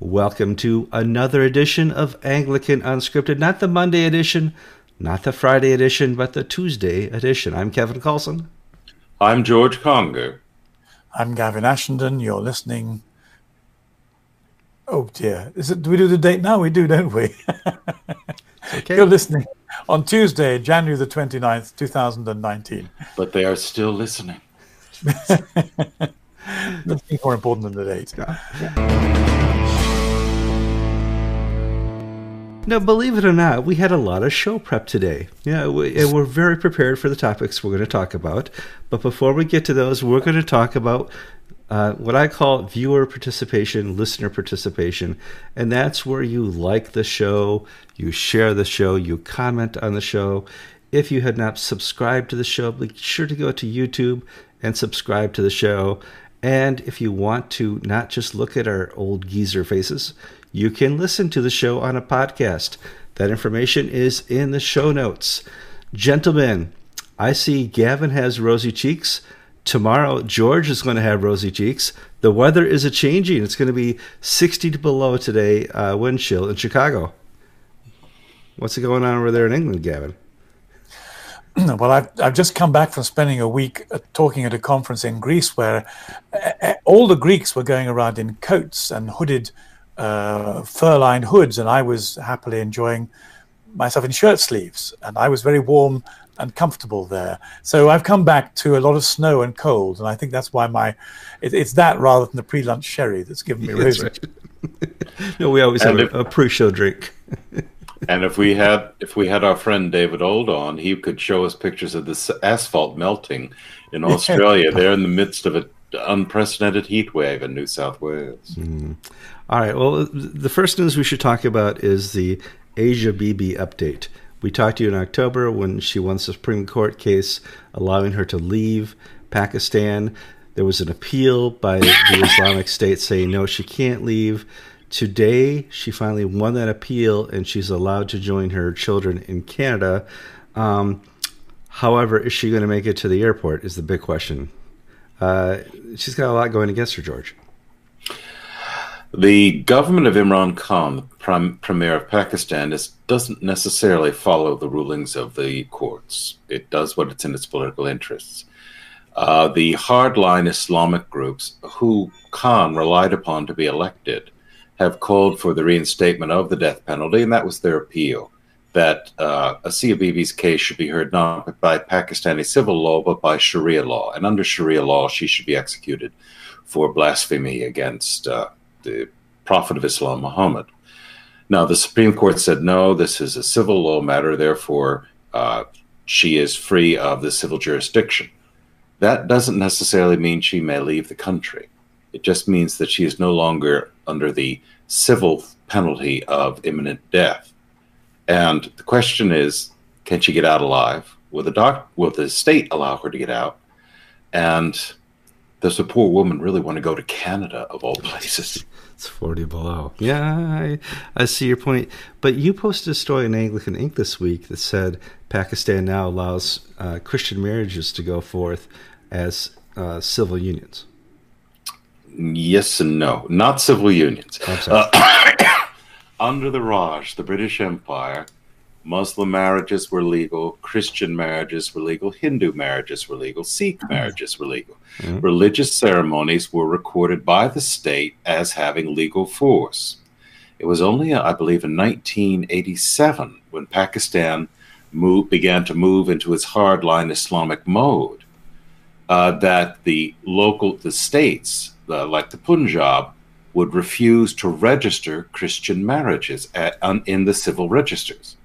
Welcome to another edition of Anglican Unscripted, not the Monday edition, not the Friday edition, but the Tuesday edition. I'm Kevin Kallsen. I'm George Conger. I'm Gavin Ashenden. You're listening. Oh dear. Is it do we do the date now? We do, don't we? okay. You're listening on Tuesday, January the 29th, 2019. But they are still listening. Nothing more important than the date. Yeah. Now, believe it or not, we had a lot of show prep today. Yeah, we, and we're very prepared for the topics we're going to talk about. But before we get to those, we're going to talk about uh, what I call viewer participation, listener participation. And that's where you like the show, you share the show, you comment on the show. If you had not subscribed to the show, be sure to go to YouTube and subscribe to the show. And if you want to not just look at our old geezer faces, you can listen to the show on a podcast. That information is in the show notes. Gentlemen, I see Gavin has rosy cheeks. Tomorrow, George is going to have rosy cheeks. The weather is a changing. It's going to be 60 below today, uh, wind chill in Chicago. What's going on over there in England, Gavin? well, I've, I've just come back from spending a week uh, talking at a conference in Greece where uh, all the Greeks were going around in coats and hooded, uh, fur lined hoods, and I was happily enjoying myself in shirt sleeves. And I was very warm and comfortable there. So I've come back to a lot of snow and cold, and I think that's why my it, it's that rather than the pre lunch sherry that's given me rosy. Right. no, we always and have if, a, a pre show drink. and if we had if we had our friend David Ould on, he could show us pictures of this asphalt melting in Australia. They're in the midst of an unprecedented heat wave in New South Wales. Mm. All right. Well, the first news we should talk about is the Asia Bibi update. We talked to you in October when she won the Supreme Court case allowing her to leave Pakistan. There was an appeal by the Islamic State saying no, she can't leave. Today, she finally won that appeal and she's allowed to join her children in Canada. Um, however, is she going to make it to the airport? Is the big question. Uh, she's got a lot going against her, George. The government of Imran Khan, the Prime Premier of Pakistan, is, doesn't necessarily follow the rulings of the courts. It does what it's in its political interests. Uh, the hardline Islamic groups who Khan relied upon to be elected have called for the reinstatement of the death penalty, and that was their appeal. That uh, Asia Bibi's case should be heard not by Pakistani civil law, but by Sharia law. And under Sharia law, she should be executed for blasphemy against uh, the Prophet of Islam, Muhammad. Now, the Supreme Court said no, this is a civil law matter, therefore, uh, she is free of the civil jurisdiction. That doesn't necessarily mean she may leave the country. It just means that she is no longer under the civil penalty of imminent death. And the question is, can she get out alive? Will the doc will the state allow her to get out? And does a poor woman really want to go to Canada of all places? It's 40 below. Yeah, I, I see your point. But you posted a story in Anglican Ink this week that said Pakistan now allows uh, Christian marriages to go forth as uh, civil unions. Yes and no. Not civil unions. Uh, under the Raj, the British Empire, Muslim marriages were legal, Christian marriages were legal, Hindu marriages were legal, Sikh mm-hmm. marriages were legal. Mm-hmm. Religious ceremonies were recorded by the state as having legal force. It was only, I believe, in 1987 when Pakistan moved, began to move into its hardline Islamic mode uh, that the local, the states, uh, like the Punjab, would refuse to register Christian marriages at, um, in the civil registers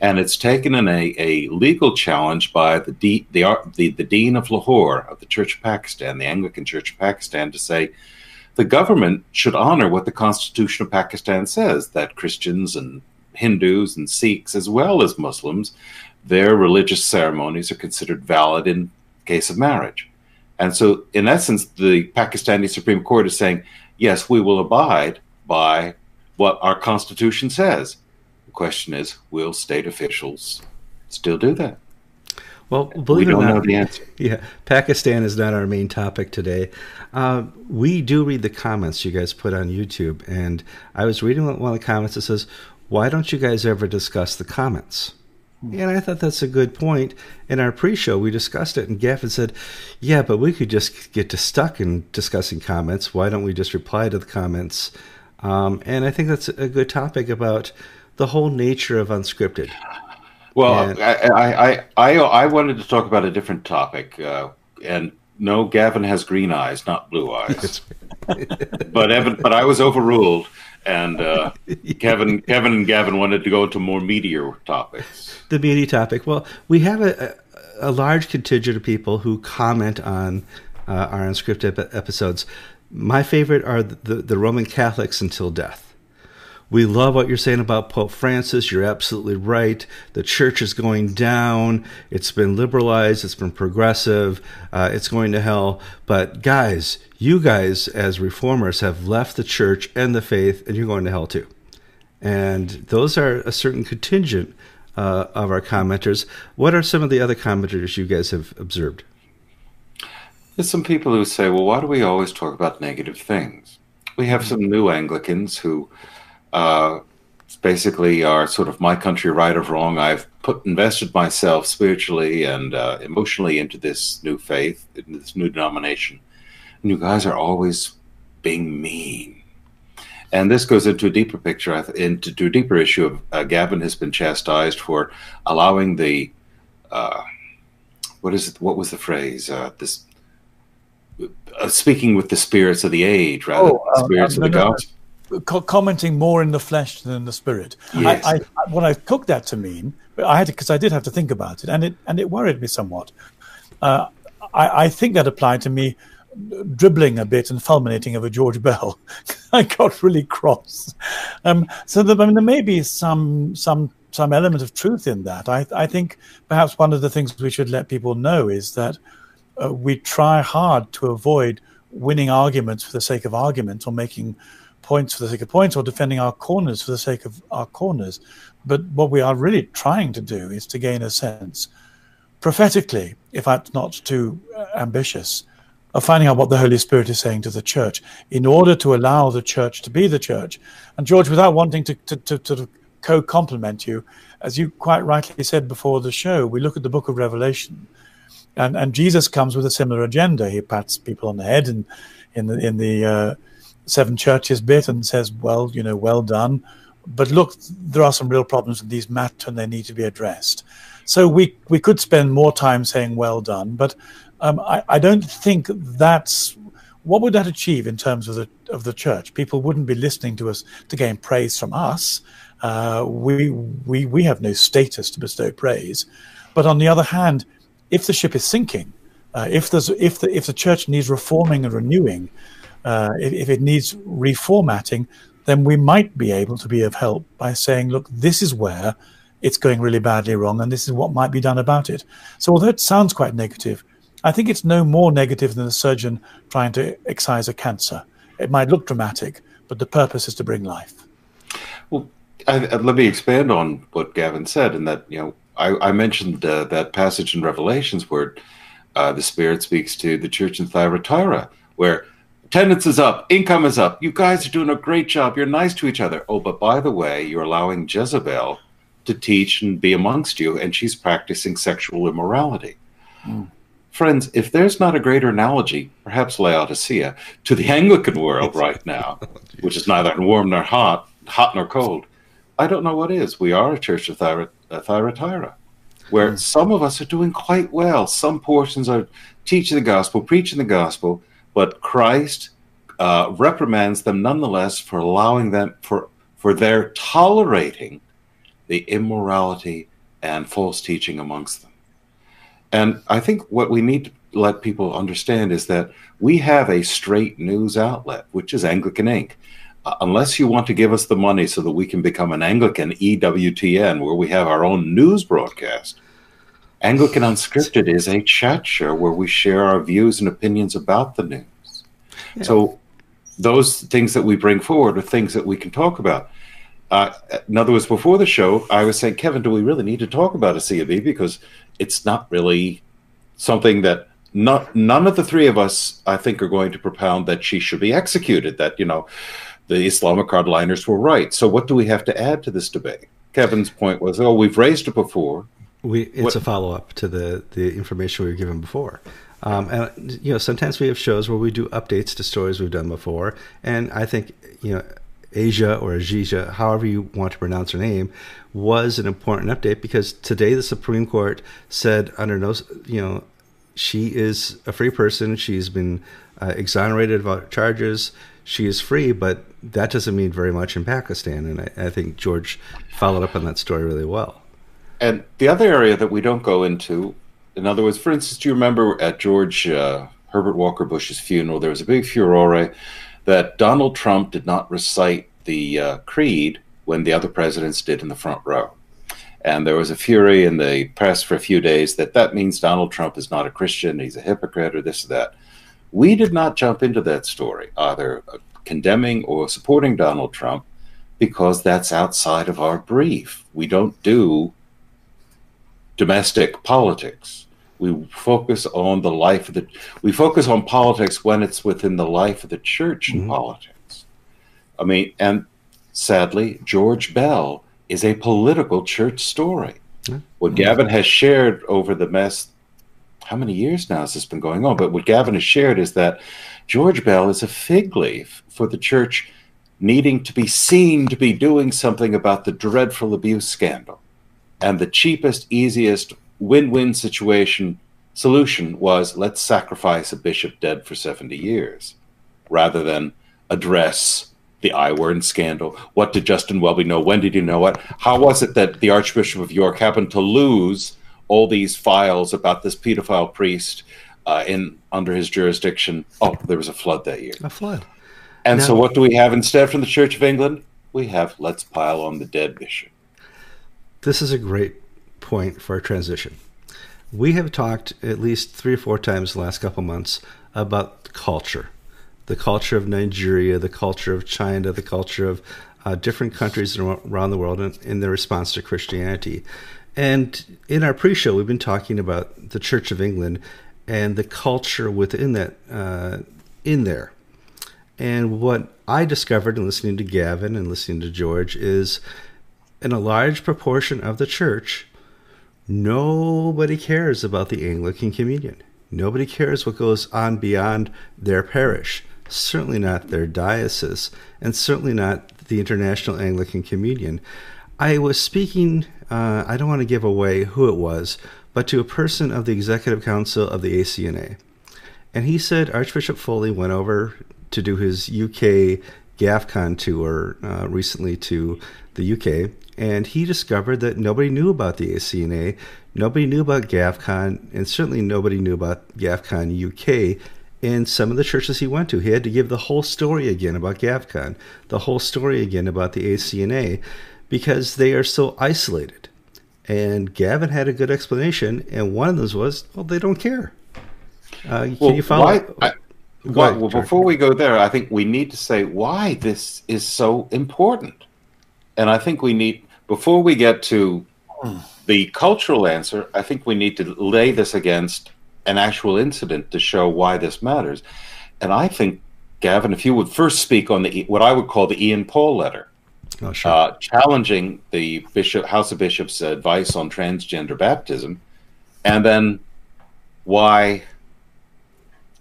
and it's taken in a, a legal challenge by the, de- the, the, the dean of Lahore of the Church of Pakistan, the Anglican Church of Pakistan, to say the government should honor what the Constitution of Pakistan says that Christians and Hindus and Sikhs, as well as Muslims, their religious ceremonies are considered valid in case of marriage. And so, in essence, the Pakistani Supreme Court is saying, yes, we will abide by what our Constitution says. The question is, will state officials still do that? Well, believe we don't not, the answer. Yeah, Pakistan is not our main topic today. Uh, we do read the comments you guys put on YouTube, and I was reading one of the comments that says, "Why don't you guys ever discuss the comments?" And I thought that's a good point. In our pre-show, we discussed it, and Gavin said, "Yeah, but we could just get to stuck in discussing comments. Why don't we just reply to the comments?" Um, and I think that's a good topic about the whole nature of unscripted. Well, and, I, I, I, I, wanted to talk about a different topic, uh, and no, Gavin has green eyes, not blue eyes. but Evan, but I was overruled, and uh, Kevin, Kevin, and Gavin wanted to go into more meatier topics. The meaty topic. Well, we have a, a, a large contingent of people who comment on uh, our unscripted episodes. My favorite are the, the Roman Catholics until death. We love what you're saying about Pope Francis. You're absolutely right. The church is going down. It's been liberalized. It's been progressive. Uh, it's going to hell. But guys, you guys as reformers have left the church and the faith, and you're going to hell too. And those are a certain contingent uh, of our commenters. What are some of the other commenters you guys have observed? There's some people who say, well, why do we always talk about negative things? We have some new Anglicans who uh, basically are sort of my country right or wrong. I've put invested myself spiritually and uh, emotionally into this new faith, into this new denomination. And you guys are always being mean. And this goes into a deeper picture, into a deeper issue of uh, Gavin has been chastised for allowing the, uh, what is it? What was the phrase? Uh, this uh, speaking with the spirits of the age rather oh, than the spirits of the gospel co- commenting more in the flesh than in the spirit. Yes. I, I, what I took that to mean, I had because I did have to think about it, and it and it worried me somewhat. Uh, I, I, think that applied to me dribbling a bit and fulminating over George Bell. I got really cross. Um, so I mean, there may be some some some element of truth in that. I, I think perhaps one of the things we should let people know is that uh, we try hard to avoid winning arguments for the sake of argument or making points for the sake of points or defending our corners for the sake of our corners. But what we are really trying to do is to gain a sense, prophetically, if I'm not too uh, ambitious, of finding out what the Holy Spirit is saying to the church in order to allow the church to be the church. And George, without wanting to, to, to, to co compliment you, as you quite rightly said before the show, we look at the book of Revelation. And, and Jesus comes with a similar agenda. He pats people on the head and in the in the uh, seven churches bit and says, well, you know, well done. But look, there are some real problems with these matter and they need to be addressed. So we, we could spend more time saying well done, but um, I, I don't think that's what would that achieve in terms of the of the church? People wouldn't be listening to us to gain praise from us. Uh, we we we have no status to bestow praise. But on the other hand, if the ship is sinking, uh, if there's if the if the church needs reforming and renewing, uh, if, if, it needs reformatting, then we might be able to be of help by saying, look, this is where it's going really badly wrong, and this is what might be done about it. So, although it sounds quite negative, I think it's no more negative than a surgeon trying to excise a cancer. It might look dramatic, but the purpose is to bring life. Well, I, let me expand on what Gavin said, and that you know I, I mentioned uh, that passage in Revelations where uh, the Spirit speaks to the church in Thyatira, where attendance is up, income is up. You guys are doing a great job. You're nice to each other. Oh, but by the way, you're allowing Jezebel to teach and be amongst you, and she's practicing sexual immorality. Mm. Friends, if there's not a greater analogy, perhaps Laodicea, to the Anglican world right now, which is neither warm nor hot, hot nor cold, I don't know what is. We are a church of Thyatira, where mm. some of us are doing quite well. Some portions are teaching the gospel, preaching the gospel, but Christ uh, reprimands them nonetheless for allowing them for for their tolerating the immorality and false teaching amongst them. And I think what we need to let people understand is that we have a straight news outlet, which is Anglican Ink. Uh, unless you want to give us the money so that we can become an Anglican EWTN, where we have our own news broadcast, Anglican Unscripted is a chat show where we share our views and opinions about the news. Yeah. So those things that we bring forward are things that we can talk about. Uh, in other words, before the show, I was saying, Kevin, do we really need to talk about a C of E? Because it's not really something that not none of the three of us, I think, are going to propound that she should be executed. That you know, the Islamic hardliners were right. So what do we have to add to this debate? Kevin's point was, oh, we've raised it before. We it's what? a follow up to the the information we were given before. Um, and you know, sometimes we have shows where we do updates to stories we've done before, and I think you know, Asia or Aziza, however you want to pronounce her name, was an important update because today the Supreme Court said under no, you know, she is a free person. She's been uh, exonerated of charges. She is free, but that doesn't mean very much in Pakistan. And I, I think George followed up on that story really well. And the other area that we don't go into, in other words, for instance, do you remember at George uh, Herbert Walker Bush's funeral, there was a big furore that Donald Trump did not recite the uh, creed when the other presidents did in the front row. And there was a fury in the press for a few days that that means Donald Trump is not a Christian, he's a hypocrite, or this or that. We did not jump into that story, either condemning or supporting Donald Trump, because that's outside of our brief. We don't do domestic politics. We focus on the life of the. We focus on politics when it's within the life of the church and mm-hmm. politics. I mean, and sadly, George Bell is a political church story. Mm-hmm. What Gavin has shared over the mess, how many years now has this been going on? But what Gavin has shared is that George Bell is a fig leaf for the church needing to be seen to be doing something about the dreadful abuse scandal. And the cheapest, easiest win win situation solution was let's sacrifice a bishop dead for 70 years rather than address the I word scandal. What did Justin Welby know? When did he know it? How was it that the Archbishop of York happened to lose all these files about this pedophile priest uh, in under his jurisdiction? Oh, there was a flood that year. A flood. And now, so, what do we have instead from the Church of England? We have let's pile on the dead bishop. This is a great point for a transition. We have talked at least three or four times the last couple months about culture the culture of Nigeria, the culture of China, the culture of uh, different countries around the world in, in their response to Christianity. And in our pre show, we've been talking about the Church of England and the culture within that, uh, in there. And what I discovered in listening to Gavin and listening to George is in a large proportion of the church, nobody cares about the Anglican Communion. Nobody cares what goes on beyond their parish certainly not their diocese, and certainly not the International Anglican Communion. I was speaking, uh, I don't want to give away who it was, but to a person of the Executive Council of the ACNA. And he said Archbishop Foley went over to do his UK GAFCON tour uh, recently to the UK, and he discovered that nobody knew about the ACNA, nobody knew about GAFCON, and certainly nobody knew about GAFCON UK in some of the churches he went to. He had to give the whole story again about GAFCON, the whole story again about the ACNA, because they are so isolated. And Gavin had a good explanation, and one of those was, well, they don't care. Uh, can well, you follow? Why, I, well, well, before we go there, I think we need to say why this is so important. And I think we need, before we get to hmm. the cultural answer, I think we need to lay this against an actual incident to show why this matters. And I think, Gavin, if you would first speak on the what I would call the Ian Paul letter, oh, sure. uh, challenging the Bishop House of Bishops' advice on transgender baptism, and then why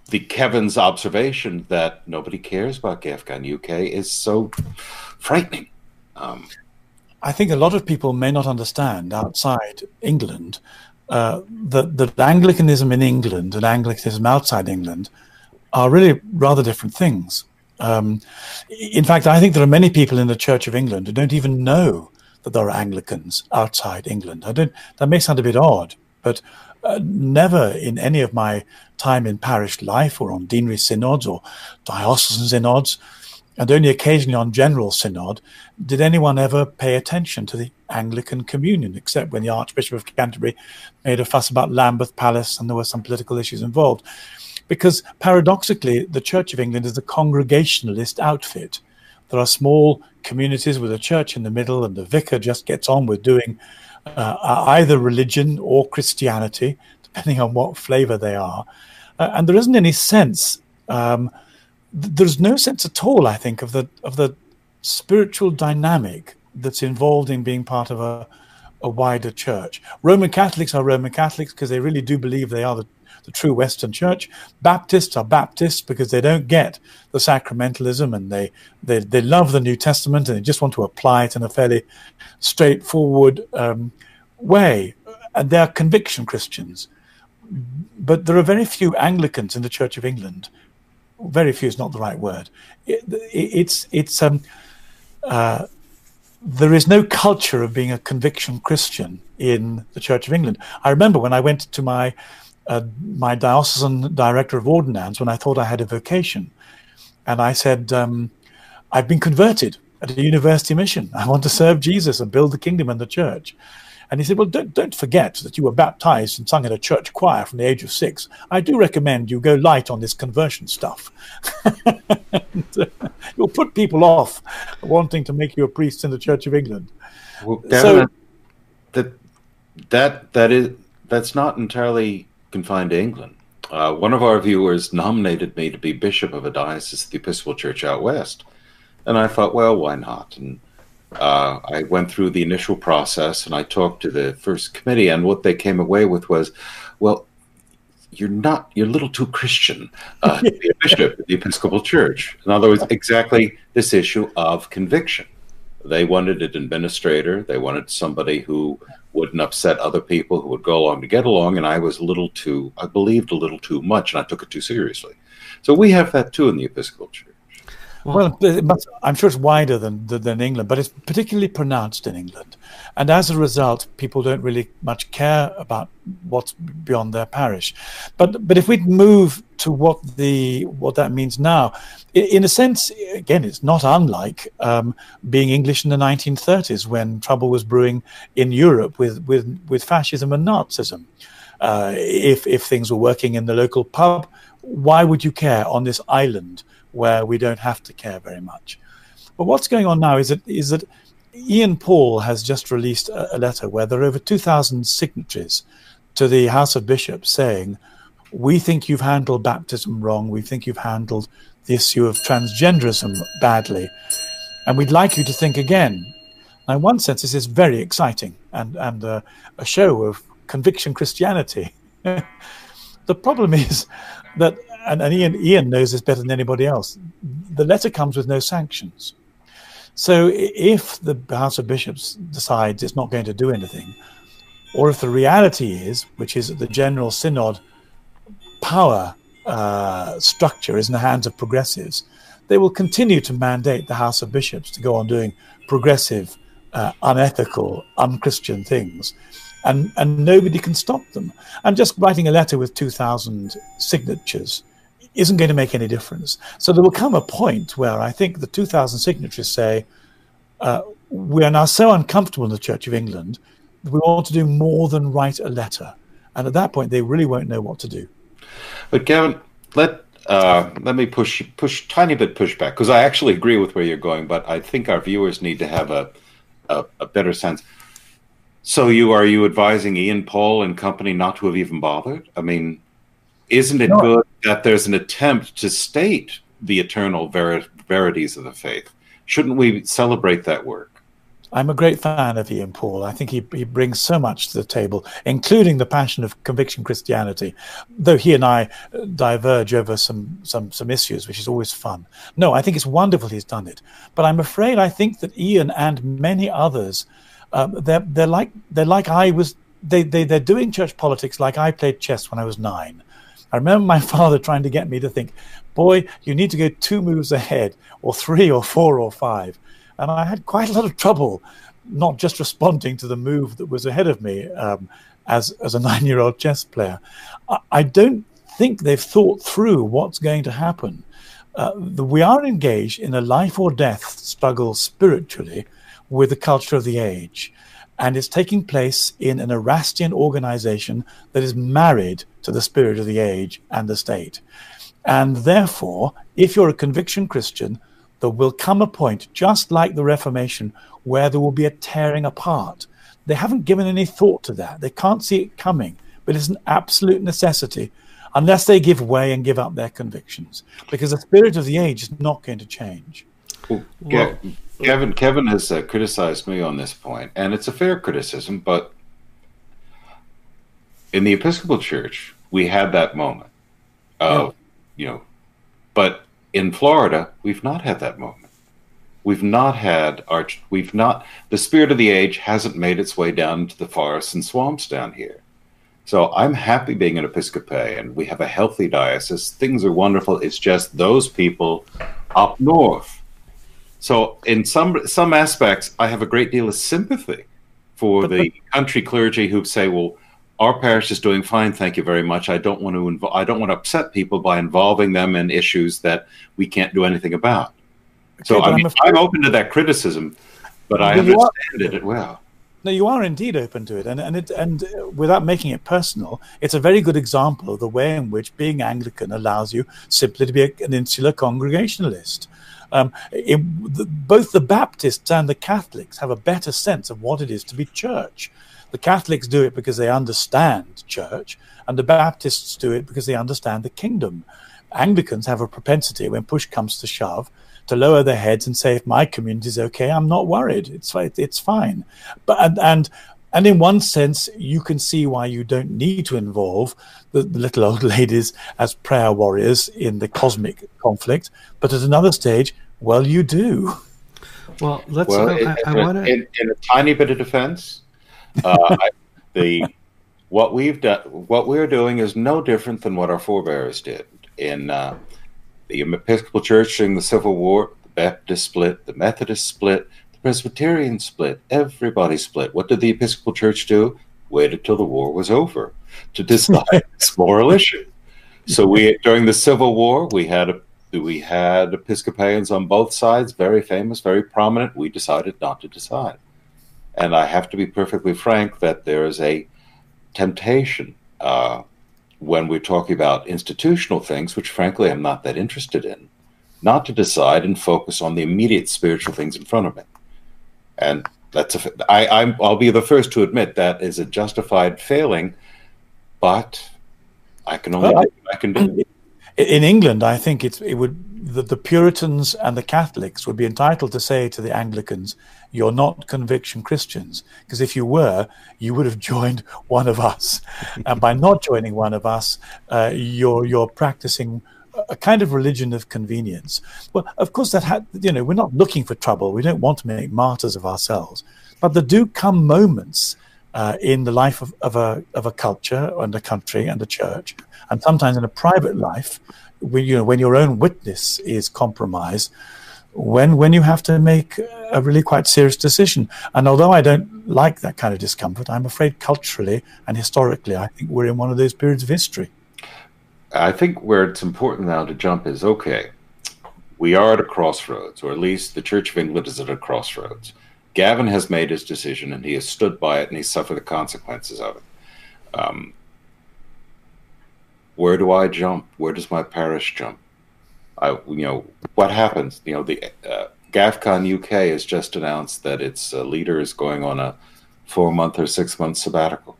the Kevin's observation that nobody cares about GAFCON UK is so frightening. Um, I think a lot of people may not understand outside England uh, that, that Anglicanism in England and Anglicanism outside England are really rather different things. Um, in fact, I think there are many people in the Church of England who don't even know that there are Anglicans outside England. I don't. That may sound a bit odd, but uh, never in any of my time in parish life or on deanery synods or diocesan synods and only occasionally on General Synod did anyone ever pay attention to the Anglican Communion, except when the Archbishop of Canterbury made a fuss about Lambeth Palace and there were some political issues involved. Because paradoxically, the Church of England is a congregationalist outfit. There are small communities with a church in the middle, and the vicar just gets on with doing uh, either religion or Christianity, depending on what flavor they are. Uh, and there isn't any sense. Um, there's no sense at all, I think, of the of the spiritual dynamic that's involved in being part of a, a wider church. Roman Catholics are Roman Catholics because they really do believe they are the, the true Western church. Baptists are Baptists because they don't get the sacramentalism and they, they, they love the New Testament and they just want to apply it in a fairly straightforward um, way. And they are conviction Christians. But there are very few Anglicans in the Church of England. Very few is not the right word. It, it, it's it's um, uh, there is no culture of being a conviction Christian in the Church of England. I remember when I went to my uh, my diocesan director of ordinands when I thought I had a vocation, and I said, um, "I've been converted at a university mission. I want to serve Jesus and build the kingdom and the church." And he said, Well, don't, don't forget that you were baptized and sung in a church choir from the age of six. I do recommend you go light on this conversion stuff. and, uh, you'll put people off wanting to make you a priest in the Church of England. Well, so, that, that, that is, that's not entirely confined to England. Uh, one of our viewers nominated me to be bishop of a diocese of the Episcopal Church out west. And I thought, well, why not? And uh, I went through the initial process and I talked to the first committee, and what they came away with was, well, you're not, you're a little too Christian uh, to be a bishop of the Episcopal Church. In other words, exactly this issue of conviction. They wanted an administrator, they wanted somebody who wouldn't upset other people, who would go along to get along, and I was a little too, I believed a little too much, and I took it too seriously. So we have that too in the Episcopal Church. Well, well I'm sure it's wider than, than England, but it's particularly pronounced in England. And as a result, people don't really much care about what's beyond their parish. But but if we move to what the what that means now, in a sense, again, it's not unlike um, being English in the 1930s when trouble was brewing in Europe with with with fascism and Nazism. Uh, if if things were working in the local pub, why would you care on this island? Where we don't have to care very much. But what's going on now is that is that Ian Paul has just released a, a letter where there are over 2,000 signatories to the House of Bishops saying, "We think you've handled baptism wrong. We think you've handled the issue of transgenderism badly, and we'd like you to think again." Now, in one sense, this is very exciting and and a show of conviction Christianity. the problem is that and, and Ian, Ian knows this better than anybody else. The letter comes with no sanctions. So if the House of Bishops decides it's not going to do anything, or if the reality is, which is that the General Synod power uh, structure is in the hands of progressives, they will continue to mandate the House of Bishops to go on doing progressive, uh, unethical, unchristian things and and nobody can stop them. And just writing a letter with two thousand signatures isn't going to make any difference. So there will come a point where I think the 2,000 signatories say, uh, we are now so uncomfortable in the Church of England that we want to do more than write a letter. And at that point, they really won't know what to do. But Gavin, let uh, let me push push tiny bit pushback because I actually agree with where you're going, but I think our viewers need to have a, a, a better sense. So you are you advising Ian Paul and company not to have even bothered? I mean, isn't it no. good that there's an attempt to state the eternal ver- verities of the faith? Shouldn't we celebrate that work? I'm a great fan of Ian Paul. I think he, he brings so much to the table, including the passion of conviction Christianity. Though he and I diverge over some, some, some issues, which is always fun. No, I think it's wonderful he's done it. But I'm afraid I think that Ian and many others, um, they're, they're, like, they're like I was, they, they, they're doing church politics like I played chess when I was nine. I remember my father trying to get me to think, boy, you need to go two moves ahead, or three, or four, or five. And I had quite a lot of trouble not just responding to the move that was ahead of me um, as, as a nine year old chess player. I, I, don't think they've thought through what's going to happen. Uh, the, we are engaged in a life or death struggle spiritually with the culture of the age and it's taking place in an Erastian organization that is married to the spirit of the age and the state. And therefore, if you're a conviction Christian, there will come a point, just like the Reformation, where there will be a tearing apart. They haven't given any thought to that. They can't see it coming, but it's an absolute necessity unless they give way and give up their convictions, because the spirit of the age is not going to change. Well, well, Kevin, Kevin has uh, criticized me on this point, and it's a fair criticism. But in the Episcopal Church, we had that moment of, yeah. you know, but in Florida, we've not had that moment. We've not had our, we've not, the spirit of the age hasn't made its way down to the forests and swamps down here. So I'm happy being an Episcopalian. We have a healthy diocese. Things are wonderful. It's just those people up north. So in some some aspects, I have a great deal of sympathy for the country clergy who say, "Well, our parish is doing fine, thank you very much. I don't want to invo- I don't want to upset people by involving them in issues that we can't do anything about." Okay, so I mean, I'm, I'm, open to that criticism, but I understand it well. No, you are indeed open to it, and and it and without making it personal, it's a very good example of the way in which being Anglican allows you simply to be a, an insular congregationalist. Um, it, the, both the Baptists and the Catholics have a better sense of what it is to be church. The Catholics do it because they understand church, and the Baptists do it because they understand the kingdom. Anglicans have a propensity, when push comes to shove, to lower their heads and say, if my community is okay, I'm not worried. It's it's fine. But and and, and in one sense, you can see why you don't need to involve the, the little old ladies as prayer warriors in the cosmic conflict. But at another stage, well, you do. Well, let's. Well, I, I wanna... in, in, a tiny bit of defense, uh, the what we've done, what we're doing, is no different than what our forebears did in. Uh, the Episcopal Church during the Civil War, the Baptist split, the Methodist split, the Presbyterian split, everybody split. What did the Episcopal Church do? Waited till the war was over to decide this moral issue. So we during the Civil War we had a we had Episcopalians on both sides, very famous, very prominent. We decided not to decide. And I have to be perfectly frank that there is a temptation uh, when we're talking about institutional things, which frankly I'm not that interested in, not to decide and focus on the immediate spiritual things in front of me. And that's a, I, I'm, I'll be the first to admit that is a justified failing, but I can only well, I, I can do. In England, I think it's it would the, the Puritans and the Catholics would be entitled to say to the Anglicans, "You're not conviction Christians," because if you were, you would have joined one of us, and by not joining one of us, uh, you're you're practicing a kind of religion of convenience. Well, of course, that had you know we're not looking for trouble. We don't want to make martyrs of ourselves, but there do come moments uh, in the life of, of a of a culture and a country and a church, and sometimes in a private life when you know when your own witness is compromised when when you have to make a really quite serious decision and although i don't like that kind of discomfort i'm afraid culturally and historically i think we're in one of those periods of history i think where it's important now to jump is okay we are at a crossroads or at least the church of england is at a crossroads gavin has made his decision and he has stood by it and he suffered the consequences of it um, where do I jump? Where does my parish jump? I, you know, what happens? You know, the uh, GAFCON UK has just announced that its uh, leader is going on a four month or six month sabbatical.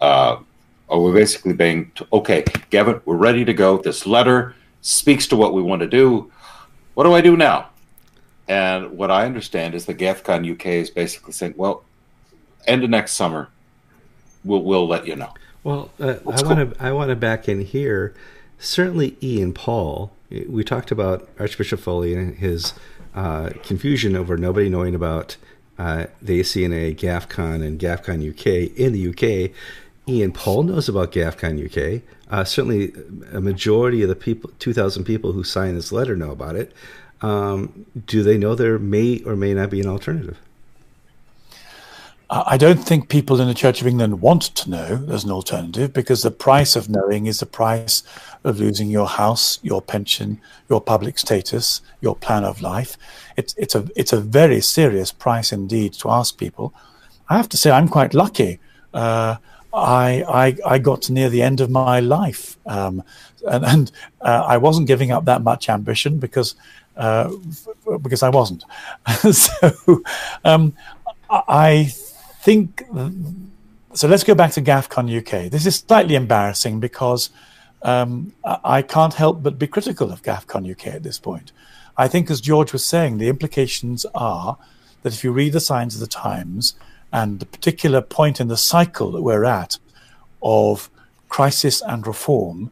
Uh, or we're basically being, okay, Gavin, we're ready to go. This letter speaks to what we want to do. What do I do now? And what I understand is the GAFCON UK is basically saying, well, end of next summer, we'll, we'll let you know. Well, uh, I want to I want to back in here. Certainly, Ian Paul. We talked about Archbishop Foley and his uh, confusion over nobody knowing about uh, the ACNA, GAFCON, and GAFCON UK in the UK. Ian Paul knows about GAFCON UK. Uh, certainly, a majority of the people, 2,000 people who signed this letter, know about it. Um, do they know there may or may not be an alternative? I don't think people in the Church of England want to know there's an alternative because the price of knowing is the price of losing your house, your pension, your public status, your plan of life. It's it's a it's a very serious price indeed to ask people. I have to say I'm quite lucky. Uh, I, I I got to near the end of my life, um, and, and uh, I wasn't giving up that much ambition because uh, because I wasn't. so um, I think so. Let's go back to GAFCON UK. This is slightly embarrassing because um, I can't help but be critical of GAFCON UK at this point. I think, as George was saying, the implications are that if you read the signs of the times and the particular point in the cycle that we're at of crisis and reform,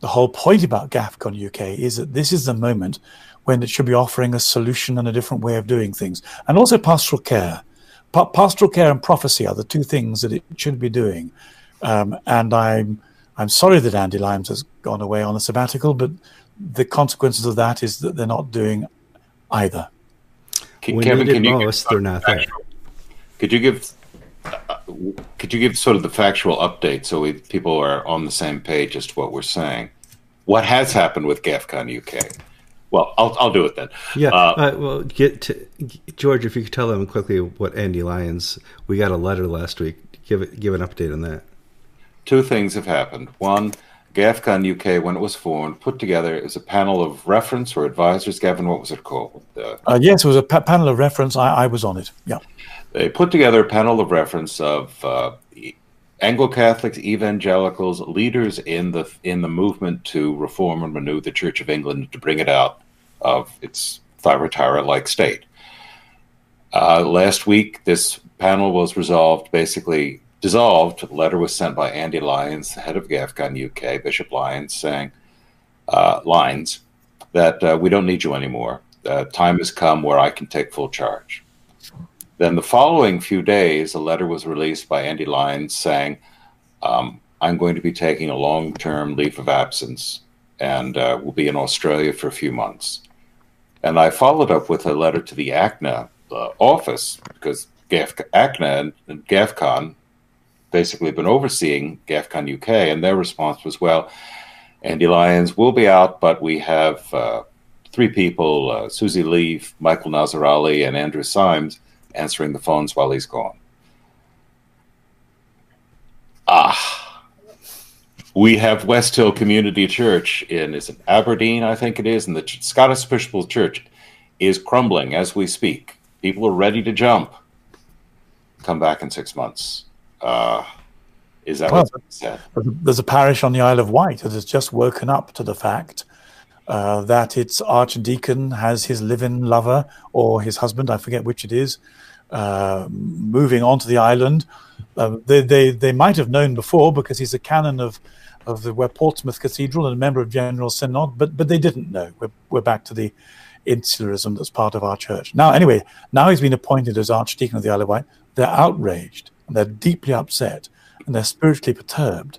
the whole point about GAFCON UK is that this is the moment when it should be offering a solution and a different way of doing things. And also pastoral care. Pa- pastoral care and prophecy are the two things that it should be doing. Um, and I'm I'm sorry that Andy Lines has gone away on a sabbatical, but the consequences of that is that they're not doing either. When Kevin, can you most, they're not there. Could you give uh, could you give sort of the factual update so we, people are on the same page as to what we're saying? What has happened with GAFCON UK? Well, I'll, I'll do it then. Yeah. Uh, uh, well, get to George. If you could tell them quickly what Andy Lines. We got a letter last week. Give it. Give an update on that. Two things have happened. One, GAFCON UK, when it was formed, put together as a panel of reference or advisors. Gavin, what was it called? Uh, uh, yes, it was a pa- panel of reference. I, I, was on it. Yeah. They put together a panel of reference of uh, Anglo Catholics, evangelicals, leaders in the in the movement to reform and renew the Church of England to bring it out of its Thyatira-like state. Uh, last week, this panel was resolved basically dissolved, a letter was sent by Andy Lines, the head of GAFCON UK, Bishop Lines, saying, uh, Lines, that uh, we don't need you anymore. Uh, time has come where I can take full charge. Then the following few days, a letter was released by Andy Lines saying, um, I'm going to be taking a long term leave of absence and uh, will be in Australia for a few months. And I followed up with a letter to the ACNA uh, office because GAF- ACNA and GAFCON basically been overseeing GAFCON UK, and their response was, well, Andy Lines will be out, but we have uh, three people uh, Susie Leafe, Michael Nazir-Ali, and Andrew Symes answering the phones while he's gone. Ah, we have West Hill Community Church in is it Aberdeen, I think it is, and the Scottish Episcopal Church is crumbling as we speak. People are ready to jump. Come back in six months. Uh, is that well, what said? There's a parish on the Isle of Wight that has just woken up to the fact uh, that its archdeacon has his live-in lover or his husband, I forget which it is, uh, moving onto the island. Uh, they, they, they might have known before because he's a canon of, of the Portsmouth Cathedral and a member of General Synod, but, but they didn't know. We're, we're back to the insularism that's part of our church. Now, anyway, now he's been appointed as Archdeacon of the Isle of Wight. They're outraged and they're deeply upset and they're spiritually perturbed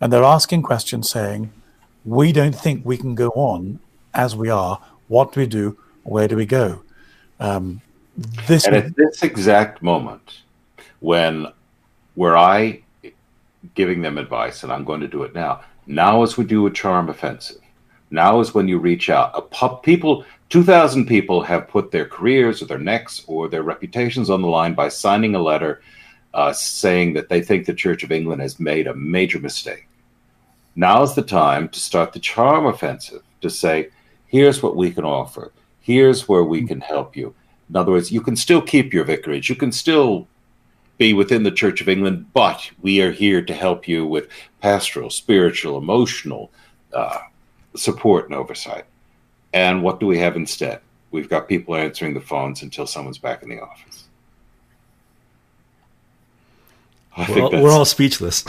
and they're asking questions saying, We don't think we can go on as we are. What do we do? Where do we go? Um, this and at this exact moment, when where I giving them advice, and I'm going to do it now. Now, as we do a charm offensive, now is when you reach out. Pub, people, 2,000 people have put their careers or their necks or their reputations on the line by signing a letter uh, saying that they think the Church of England has made a major mistake. Now is the time to start the charm offensive to say, here's what we can offer, here's where we can help you. In other words, you can still keep your vicarage, you can still be within the Church of England, but we are here to help you with pastoral, spiritual, emotional uh, support and oversight. And what do we have instead? We've got people answering the phones until someone's back in the office. we're all, we're all speechless.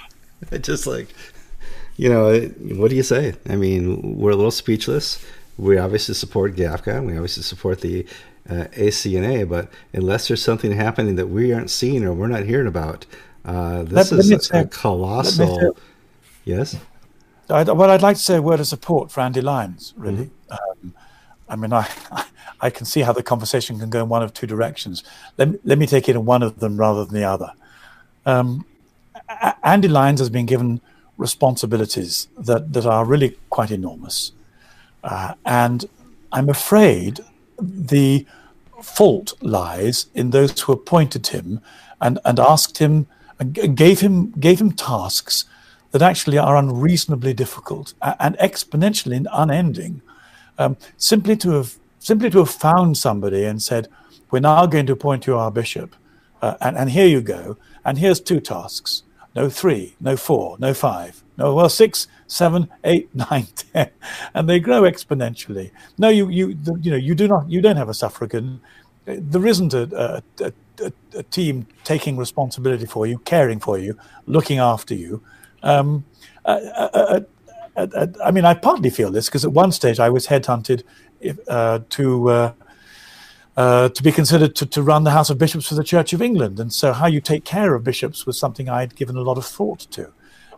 just like, you know, what do you say? I mean, we're a little speechless. We obviously support GAFCON. We obviously support the uh, ACNA, but unless there's something happening that we aren't seeing or we're not hearing about, uh, this let, is let a, a, colossal. Yes. I, well, I'd like to say a word of support for Andy Lines. Really, mm-hmm. um, I mean, I, I can see how the conversation can go in one of two directions. Let let me take it in one of them rather than the other. Um, Andy Lines has been given responsibilities that, that are really quite enormous. Uh, and I'm afraid the fault lies in those who appointed him and, and asked him, gave him, gave him tasks that actually are unreasonably difficult and exponentially unending. Um, simply to have simply to have found somebody and said, "We're now going to appoint you our bishop," Uh, and, and here you go. And here's two tasks no three, no four, no five, no, well, six, seven, eight, nine, ten, and they grow exponentially. No, you, you, you know, you do not, you don't have a suffragan. There isn't a, a, a, a team taking responsibility for you, caring for you, looking after you. Um, uh, uh, uh, I mean, I partly feel this because at one stage I was headhunted uh, to uh, uh, to be considered to, to run the House of Bishops for the Church of England. And so, how you take care of bishops was something I'd given a lot of thought to.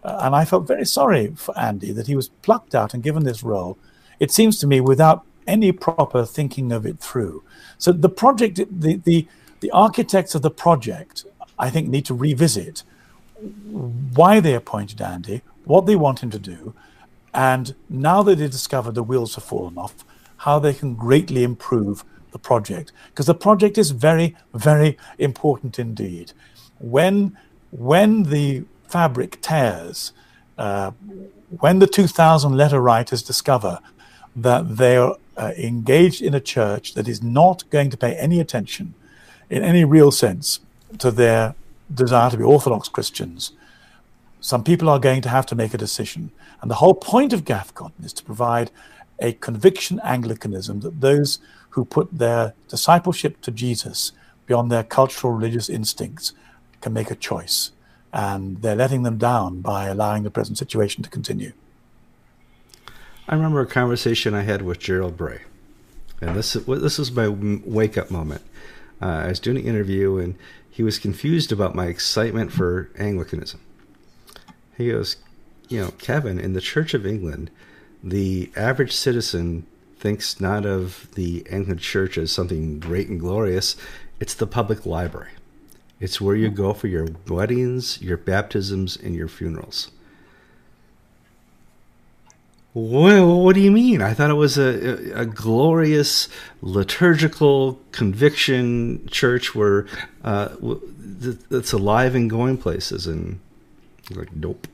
Uh, and I felt very sorry for Andy that he was plucked out and given this role. It seems to me without any proper thinking of it through. So, the project, the, the, the architects of the project, I think, need to revisit why they appointed Andy, what they want him to do, and now that they discovered the wheels have fallen off, how they can greatly improve the project because the project is very very important indeed. When when the fabric tears uh, when the 2000 letter writers discover that they're uh, engaged in a church that is not going to pay any attention in any real sense to their desire to be orthodox christians some people are going to have to make a decision. And the whole point of gafcon is to provide a conviction anglicanism that those who put their discipleship to Jesus beyond their cultural religious instincts can make a choice. And they're letting them down by allowing the present situation to continue. I remember a conversation I had with Gerald Bray. And this, this was my wake up moment. Uh, I was doing an interview and he was confused about my excitement for Anglicanism. He goes, You know, Kevin, in the Church of England, the average citizen thinks not of the Anglican Church as something great and glorious. It's the public library. It's where you go for your weddings, your baptisms, and your funerals. Well, what do you mean? I thought it was a, a, glorious liturgical conviction church where uh, that's alive and going places. And like, nope.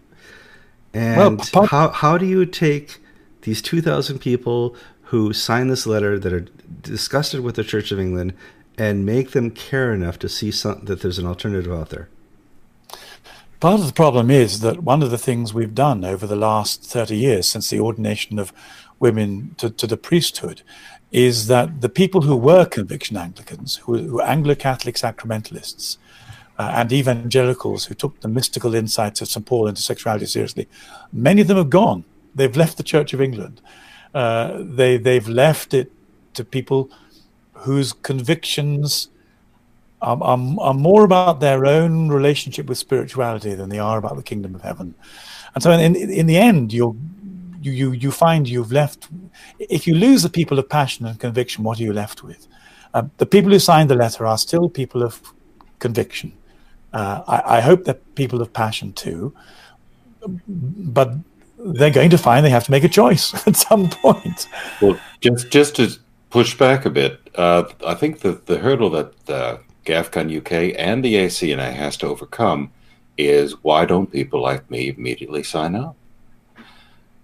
And well, how, how do you take these 2,000 people who sign this letter that are disgusted with the Church of England and make them care enough to see some, that there's an alternative out there? Part of the problem is that one of the things we've done over the last 30 years since the ordination of women to, to the priesthood is that the people who were conviction Anglicans, who, who were Anglo Catholic sacramentalists, uh, and evangelicals who took the mystical insights of St. Paul into sexuality seriously, many of them have gone. They've left the Church of England. Uh, they they've left it to people whose convictions are, are, are, more about their own relationship with spirituality than they are about the kingdom of heaven. And so, in in the end, you you you find you've left. If you lose the people of passion and conviction, what are you left with? Uh, the people who signed the letter are still people of conviction. Uh, I, I hope that people of passion too, but they're going to find they have to make a choice at some point. Well, just just to push back a bit, uh, I think that the hurdle that uh, GAFCON UK and the ACNA has to overcome is why don't people like me immediately sign up?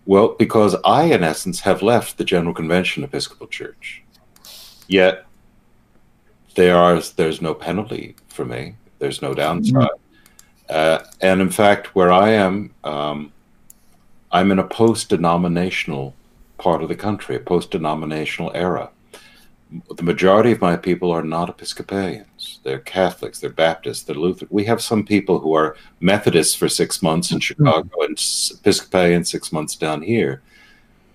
Well, because I, in essence, have left the General Convention Episcopal Church. Yet there are there's no penalty for me. There's no downside. Mm-hmm. Uh, and in fact, where I am, um, I'm in a post denominational part of the country, a post denominational era. The majority of my people are not Episcopalians. They're Catholics, they're Baptists, they're Lutheran. We have some people who are Methodists for six months in Chicago and Episcopalian six months down here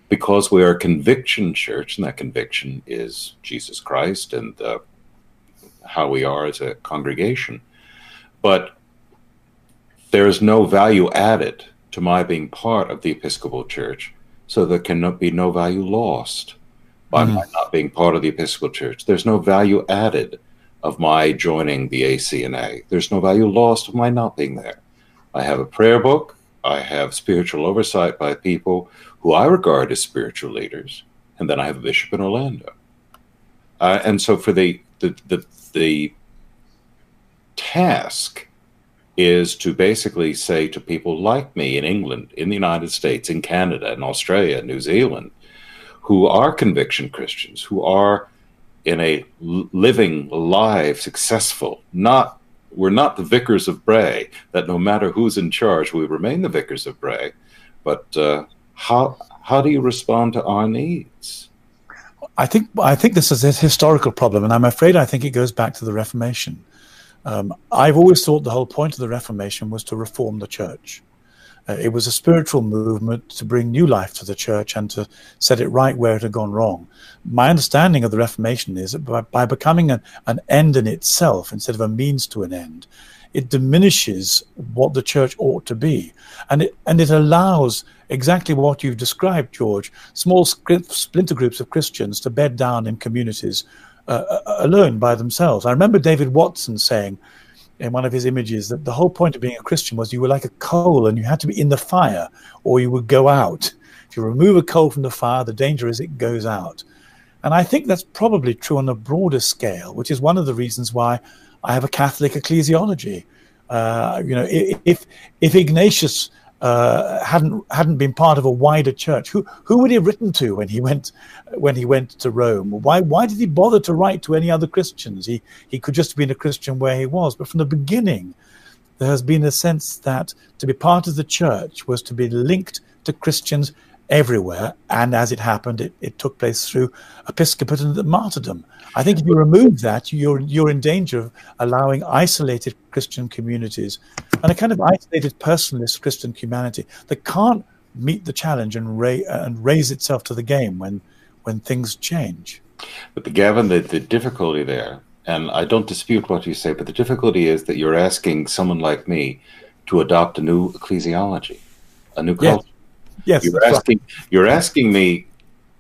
because we are a conviction church, and that conviction is Jesus Christ and uh, how we are as a congregation. But there is no value added to my being part of the Episcopal Church, so there cannot be no value lost by mm. my not being part of the Episcopal Church. There's no value added of my joining the ACNA. There's no value lost of my not being there. I have a prayer book. I have spiritual oversight by people who I regard as spiritual leaders, and then I have a bishop in Orlando. Uh, and so, for the the the, the task is to basically say to people like me in England, in the United States, in Canada, in Australia, New Zealand, who are conviction Christians, who are in a living, live, successful, not we're not the vicars of Bray. That no matter who's in charge, we remain the vicars of Bray. But uh, how how do you respond to our needs? I think I think this is a historical problem, and I'm afraid I think it goes back to the Reformation. Um, I've always thought the whole point of the Reformation was to reform the church. Uh, it was a spiritual movement to bring new life to the church and to set it right where it had gone wrong. My understanding of the Reformation is that by, by becoming an, an end in itself instead of a means to an end, it diminishes what the church ought to be, and it and it allows exactly what you've described, George. Small splinter groups of Christians to bed down in communities uh, uh, alone by themselves. I remember David Watson saying in one of his images that the whole point of being a Christian was you were like a coal and you had to be in the fire or you would go out. If you remove a coal from the fire, the danger is it goes out. And I think that's probably true on a broader scale, which is one of the reasons why I have a Catholic ecclesiology. Uh, you know, if if Ignatius uh, hadn't hadn't been part of a wider church, who who would he have written to when he went when he went to Rome? Why why did he bother to write to any other Christians? He he could just have been a Christian where he was. But from the beginning, there has been a sense that to be part of the church was to be linked to Christians everywhere. And as it happened, it, it took place through episcopate and martyrdom. I think if you remove that, you're you're in danger of allowing isolated Christian communities and a kind of isolated personalist Christian humanity that can't meet the challenge and, ra- and raise itself to the game when when things change. But the Gavin, the, the difficulty there, and I don't dispute what you say, but the difficulty is that you're asking someone like me to adopt a new ecclesiology, a new culture. Yes, you're asking you're asking me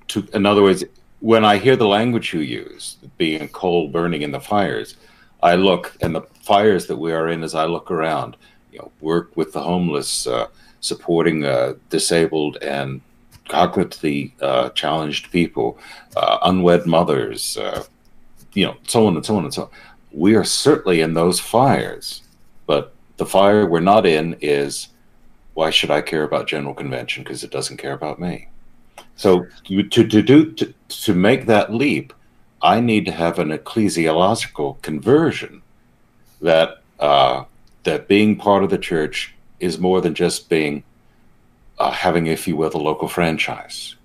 to. In other words, when I hear the language you use, being coal burning in the fires, I look and the fires that we are in as I look around. You know, work with the homeless, uh, supporting uh, disabled and cognitively uh, challenged people, uh, unwed mothers, uh, you know, so on and so on and so on. We are certainly in those fires, but the fire we're not in is why should I care about General Convention because it doesn't care about me. So to, to do to, to make that leap, I need to have an ecclesiological conversion that uh, that being part of the church is more than just being uh, having, if you will, the local franchise.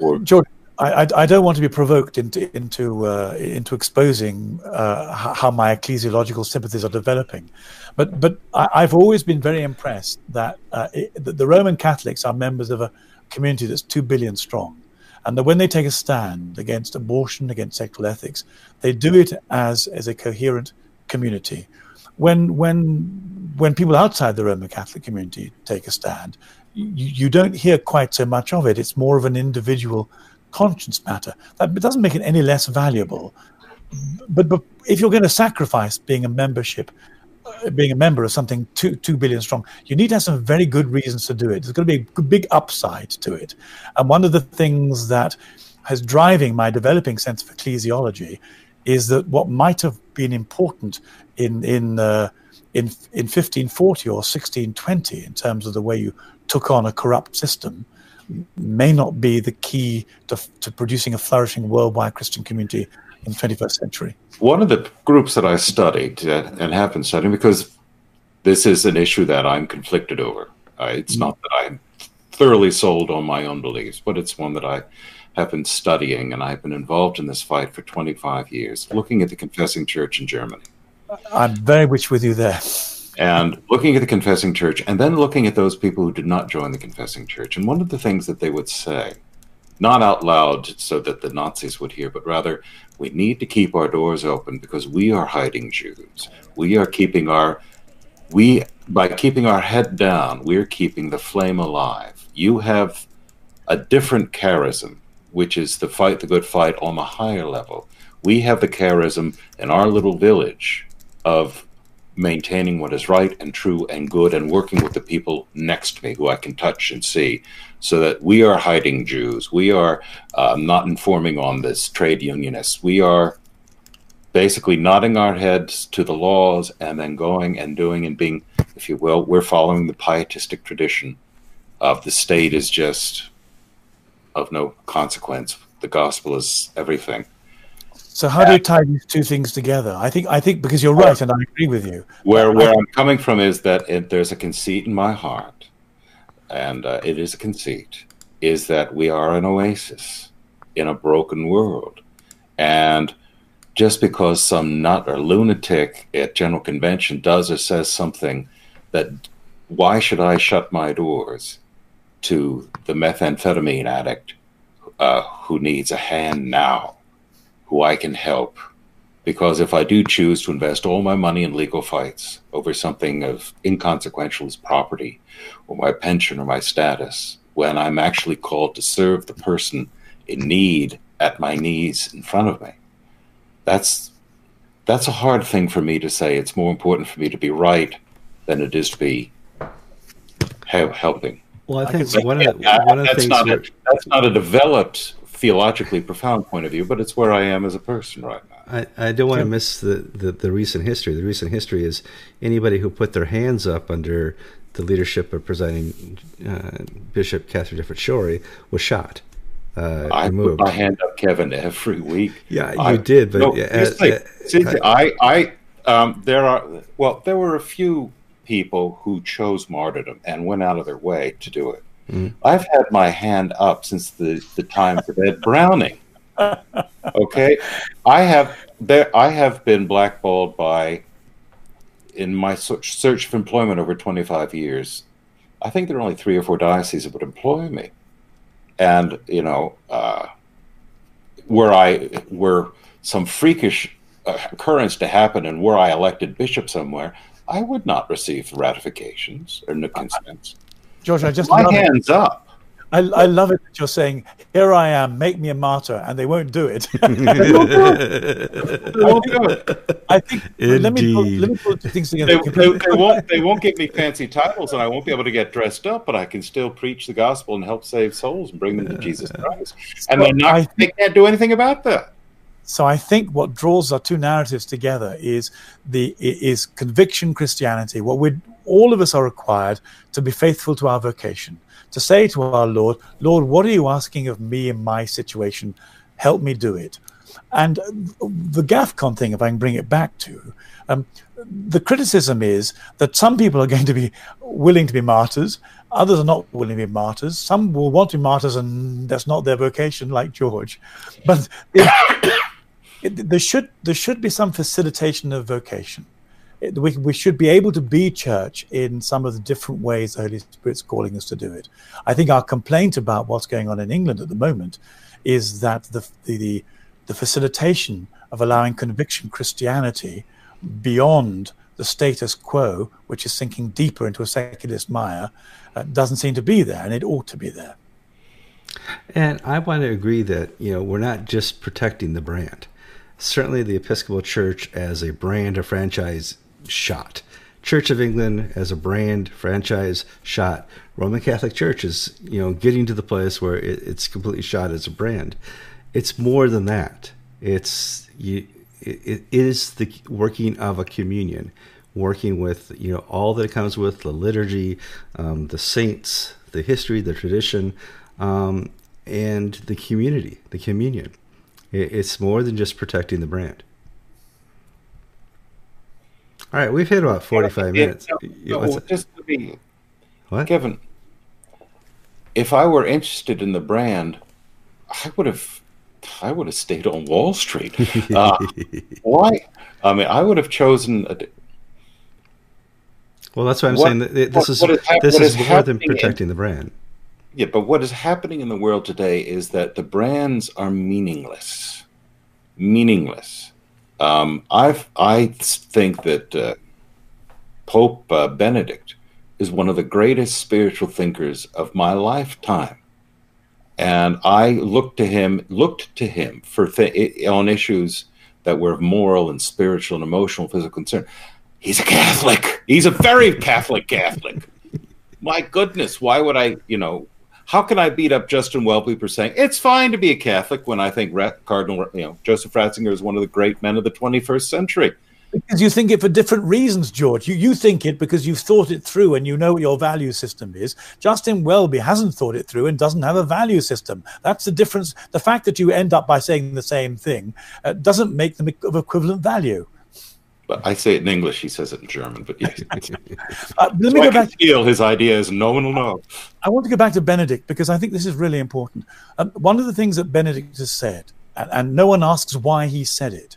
Or George, I, I, don't want to be provoked into into uh, into exposing uh, how my ecclesiological sympathies are developing, but but I, have always been very impressed that, uh, it, that the Roman Catholics are members of a community that's two billion strong, and that when they take a stand against abortion, against sexual ethics, they do it as as a coherent community. When when when people outside the Roman Catholic community take a stand, you, you don't hear quite so much of it. It's more of an individual conscience matter. That doesn't make it any less valuable. But, but if you're going to sacrifice being a membership, uh, being a member of something two two billion strong, you need to have some very good reasons to do it. There's going to be a big upside to it. And one of the things that has driving my developing sense of ecclesiology is that what might have been important in in uh, in in 1540 or 1620 in terms of the way you took on a corrupt system may not be the key to, to producing a flourishing worldwide Christian community in the 21st century. One of the groups that I studied uh, and have been studying, because this is an issue that I'm conflicted over. Uh, it's mm not that I'm thoroughly sold on my own beliefs, but it's one that I have been studying, and I've been involved in this fight for 25 years, looking at the Confessing Church in Germany. I'm very much with you there and looking at the confessing church and then looking at those people who did not join the confessing church. And one of the things that they would say not out loud so that the nazis would hear but rather we need to keep our doors open because we are hiding jews. We are keeping our we by keeping our head down we're keeping the flame alive. You have a different charism which is the fight the good fight on the higher level. We have the charism in our little village of maintaining what is right and true and good and working with the people next to me who I can touch and see so that we are hiding Jews. We are uh, not informing on this trade unionists. We are basically nodding our heads to the laws and then going and doing and being, if you will, we're following the pietistic tradition of the state is just of no consequence. The gospel is everything. So how do you tie these two things together? I think I think because you're right, and I agree with you. Where where I, am coming from is that it, there's a conceit in my heart, and uh, it is a conceit, is that we are an oasis in a broken world, and just because some nut or lunatic at general convention does or says something that why should I shut my doors to the methamphetamine addict uh, who needs a hand now, who I can help? Because if I do choose to invest all my money in legal fights over something of inconsequential as property or my pension or my status, when I'm actually called to serve the person in need at my knees in front of me, that's that's a hard thing for me to say. It's more important for me to be right than it is to be helping. Well, I think I one, of the, one of the things not a, that's not a developed theologically profound point of view, but it's where I am as a person right now. I, I don't want to miss the, the, the, recent history. The recent history is anybody who put their hands up under the leadership of presiding uh, Bishop Katharine Jefferts Schori was shot. Uh, I removed. put my hand up, Kevin, every week. Yeah, you I, did, but no, uh, like, see, I, I, um, there are well, there were a few people who chose martyrdom and went out of their way to do it. Mm. I've had my hand up since the, the time of Ed Browning. Okay, I have there. I have been blackballed by in my search for employment over 25 years. I think there are only three or four dioceses that would employ me, and you know, uh, were I were some freakish uh, occurrence to happen, and were I elected bishop somewhere, I would not receive ratifications or no consents. George, I just my hands it. up. I, I, love it that you're saying, "Here I am, make me a martyr," and they won't do it. I think. Indeed. Let me put, let me put things together. They, they, they, won't. They won't give me fancy titles, and I won't be able to get dressed up. But I can still preach the gospel and help save souls and bring them to Jesus Christ. And they're not. I, they can't do anything about that. So I think what draws our two narratives together is the is conviction Christianity. What we all of us are required to be faithful to our vocation, to say to our Lord, Lord, what are you asking of me in my situation? Help me do it. And the GAFCON thing, if I can bring it back to, um, the criticism is that some people are going to be willing to be martyrs, others are not willing to be martyrs. Some will want to be martyrs, and that's not their vocation, like George. But if, it, there should there should be some facilitation of vocation. We, we should be able to be church in some of the different ways the Holy Spirit's calling us to do it. I think our complaint about what's going on in England at the moment is that the the, the facilitation of allowing conviction Christianity beyond the status quo, which is sinking deeper into a secularist mire, uh, doesn't seem to be there, and it ought to be there. And I want to agree that you know we're not just protecting the brand certainly the Episcopal Church as a brand or franchise shot. Church of England as a brand franchise shot. Roman Catholic Church is, you know, getting to the place where it, it's completely shot as a brand. It's more than that. It's you, it, it is the working of a communion, working with you know all that it comes with the liturgy, um, the saints, the history, the tradition, um, and the community, the communion. It's more than just protecting the brand. All right, we've hit about 45 minutes. No, no, just to be, what? Kevin, if I were interested in the brand, I would have I would have stayed on Wall Street. Uh, why? I mean, I would have chosen. A, well, that's why I'm what, saying that this what, is, what is this is, is more than protecting in, the brand. Yeah, but what is happening in the world today is that the brands are meaningless. Meaningless. Um, I I think that uh, Pope uh, Benedict is one of the greatest spiritual thinkers of my lifetime, and I looked to him looked to him for th- on issues that were of moral and spiritual and emotional, physical concern. He's a Catholic. He's a very Catholic Catholic. My goodness, why would I, you know, how can I beat up Justin Welby for saying it's fine to be a Catholic when I think Cardinal, you know, Joseph Ratzinger is one of the great men of the 21st century? Because you think it for different reasons, George. You, you think it because you've thought it through and you know what your value system is. Justin Welby hasn't thought it through and doesn't have a value system. That's the difference. The fact that you end up by saying the same thing uh, doesn't make them of equivalent value. But I say it in English. He says it in German. But yes, uh, let me go I back. feel his idea is no one will know. I want to go back to Benedict because I think this is really important. Um, one of the things that Benedict has said, and, and no one asks why he said it,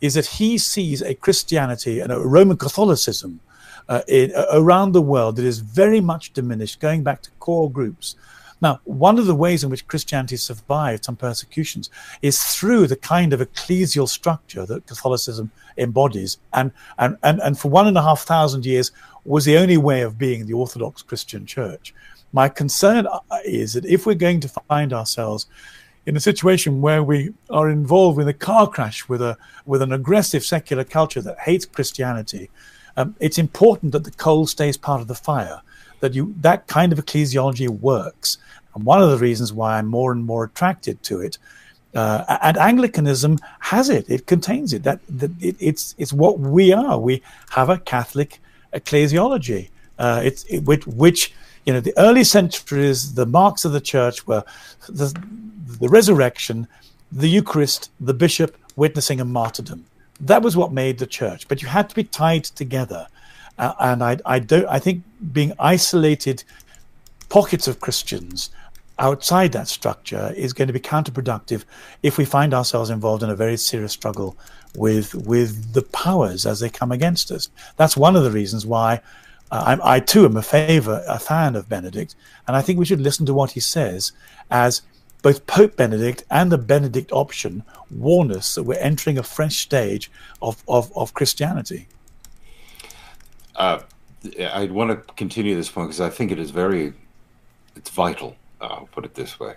is that he sees a Christianity and a Roman Catholicism uh, in, uh, around the world that is very much diminished, going back to core groups. Now, one of the ways in which Christianity survived some persecutions is through the kind of ecclesial structure that Catholicism embodies, and, and, and, and for one and a half thousand years was the only way of being the Orthodox Christian Church. My concern uh, is that if we're going to find ourselves in a situation where we are involved in a car crash with a with an aggressive secular culture that hates Christianity, um, it's important that the coal stays part of the fire. That you that kind of ecclesiology works, and one of the reasons why I'm more and more attracted to it. Uh, and Anglicanism has it; it contains it. That, that it, it's it's what we are. We have a Catholic ecclesiology. Uh, it's it, which, which you know the early centuries, the marks of the church were the the resurrection, the Eucharist, the bishop witnessing a martyrdom. That was what made the church. But you had to be tied together. Uh, and I, I don't. I think being isolated pockets of Christians outside that structure is going to be counterproductive if we find ourselves involved in a very serious struggle with with the powers as they come against us. That's one of the reasons why uh, I, too am a favor, a fan of Benedict, and I think we should listen to what he says as both Pope Benedict and the Benedict option warn us that we're entering a fresh stage of, of, of Christianity. Uh, I want to continue this point because I think it is very, it's vital. I'll put it this way.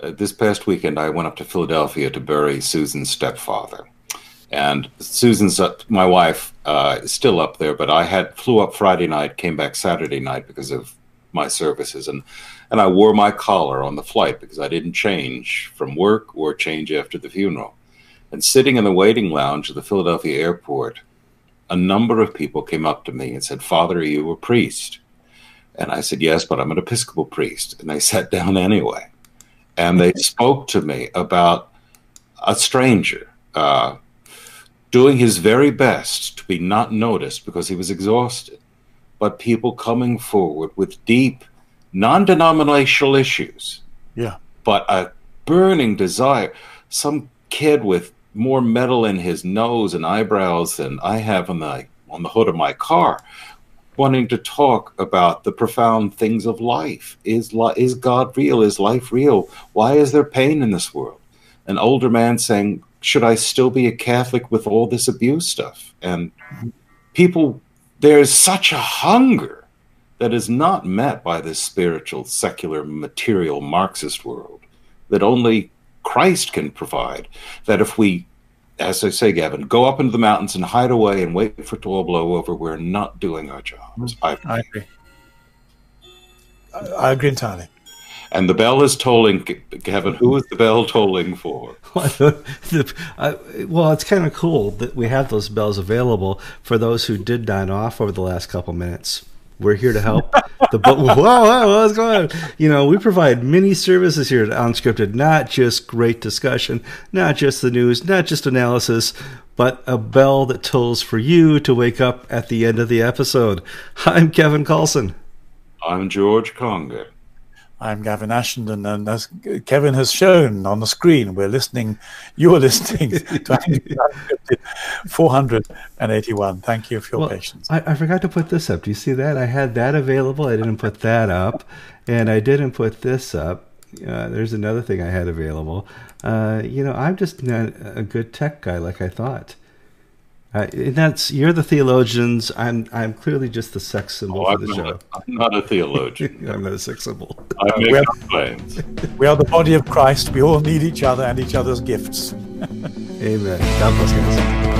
Uh, this past weekend, I went up to Philadelphia to bury Susan's stepfather, and Susan's uh, my wife uh, is still up there. But I had flew up Friday night, came back Saturday night because of my services, and and I wore my collar on the flight because I didn't change from work or change after the funeral. And sitting in the waiting lounge of the Philadelphia airport, a number of people came up to me and said, Father, are you a priest? And I said, Yes, but I'm an Episcopal priest. And they sat down anyway. And they spoke to me about a stranger uh, doing his very best to be not noticed because he was exhausted, but people coming forward with deep, non denominational issues. Yeah. But a burning desire. Some kid with more metal in his nose and eyebrows than I have on the on the hood of my car, wanting to talk about the profound things of life. Is li- is God real? Is life real? Why is there pain in this world? An older man saying, "Should I still be a Catholic with all this abuse stuff?" And people, there's such a hunger that is not met by this spiritual, secular, material Marxist world that only Christ can provide. That if we, as I say, Gavin, go up into the mountains and hide away and wait for it to all blow over, we're not doing our jobs. Mm, I, I agree. I, I agree entirely. And the bell is tolling, Gavin. Who is the bell tolling for? well, it's kind of cool that we have those bells available for those who did dine off over the last couple minutes. We're here to help. the whoa, whoa, what's going on? You know, we provide many services here at Unscripted, not just great discussion, not just the news, not just analysis, but a bell that tolls for you to wake up at the end of the episode. I'm Kevin Kallsen. I'm George Conger. I'm Gavin Ashenden, and as Kevin has shown on the screen, we're listening. You're listening to 481. Thank you for your well, patience. I, I, forgot to put this up. Do you see that? I had that available. I didn't put that up, and I didn't put this up. Uh, there's another thing I had available. Uh, you know, I'm just not a good tech guy like I thought. Uh, that's you're the theologians. I'm I'm clearly just the sex symbol oh, for the I'm show. Not, I'm not a theologian. I'm not a sex symbol. I make we, are, we are the body of Christ. We all need each other and each other's gifts. Amen. God bless guys.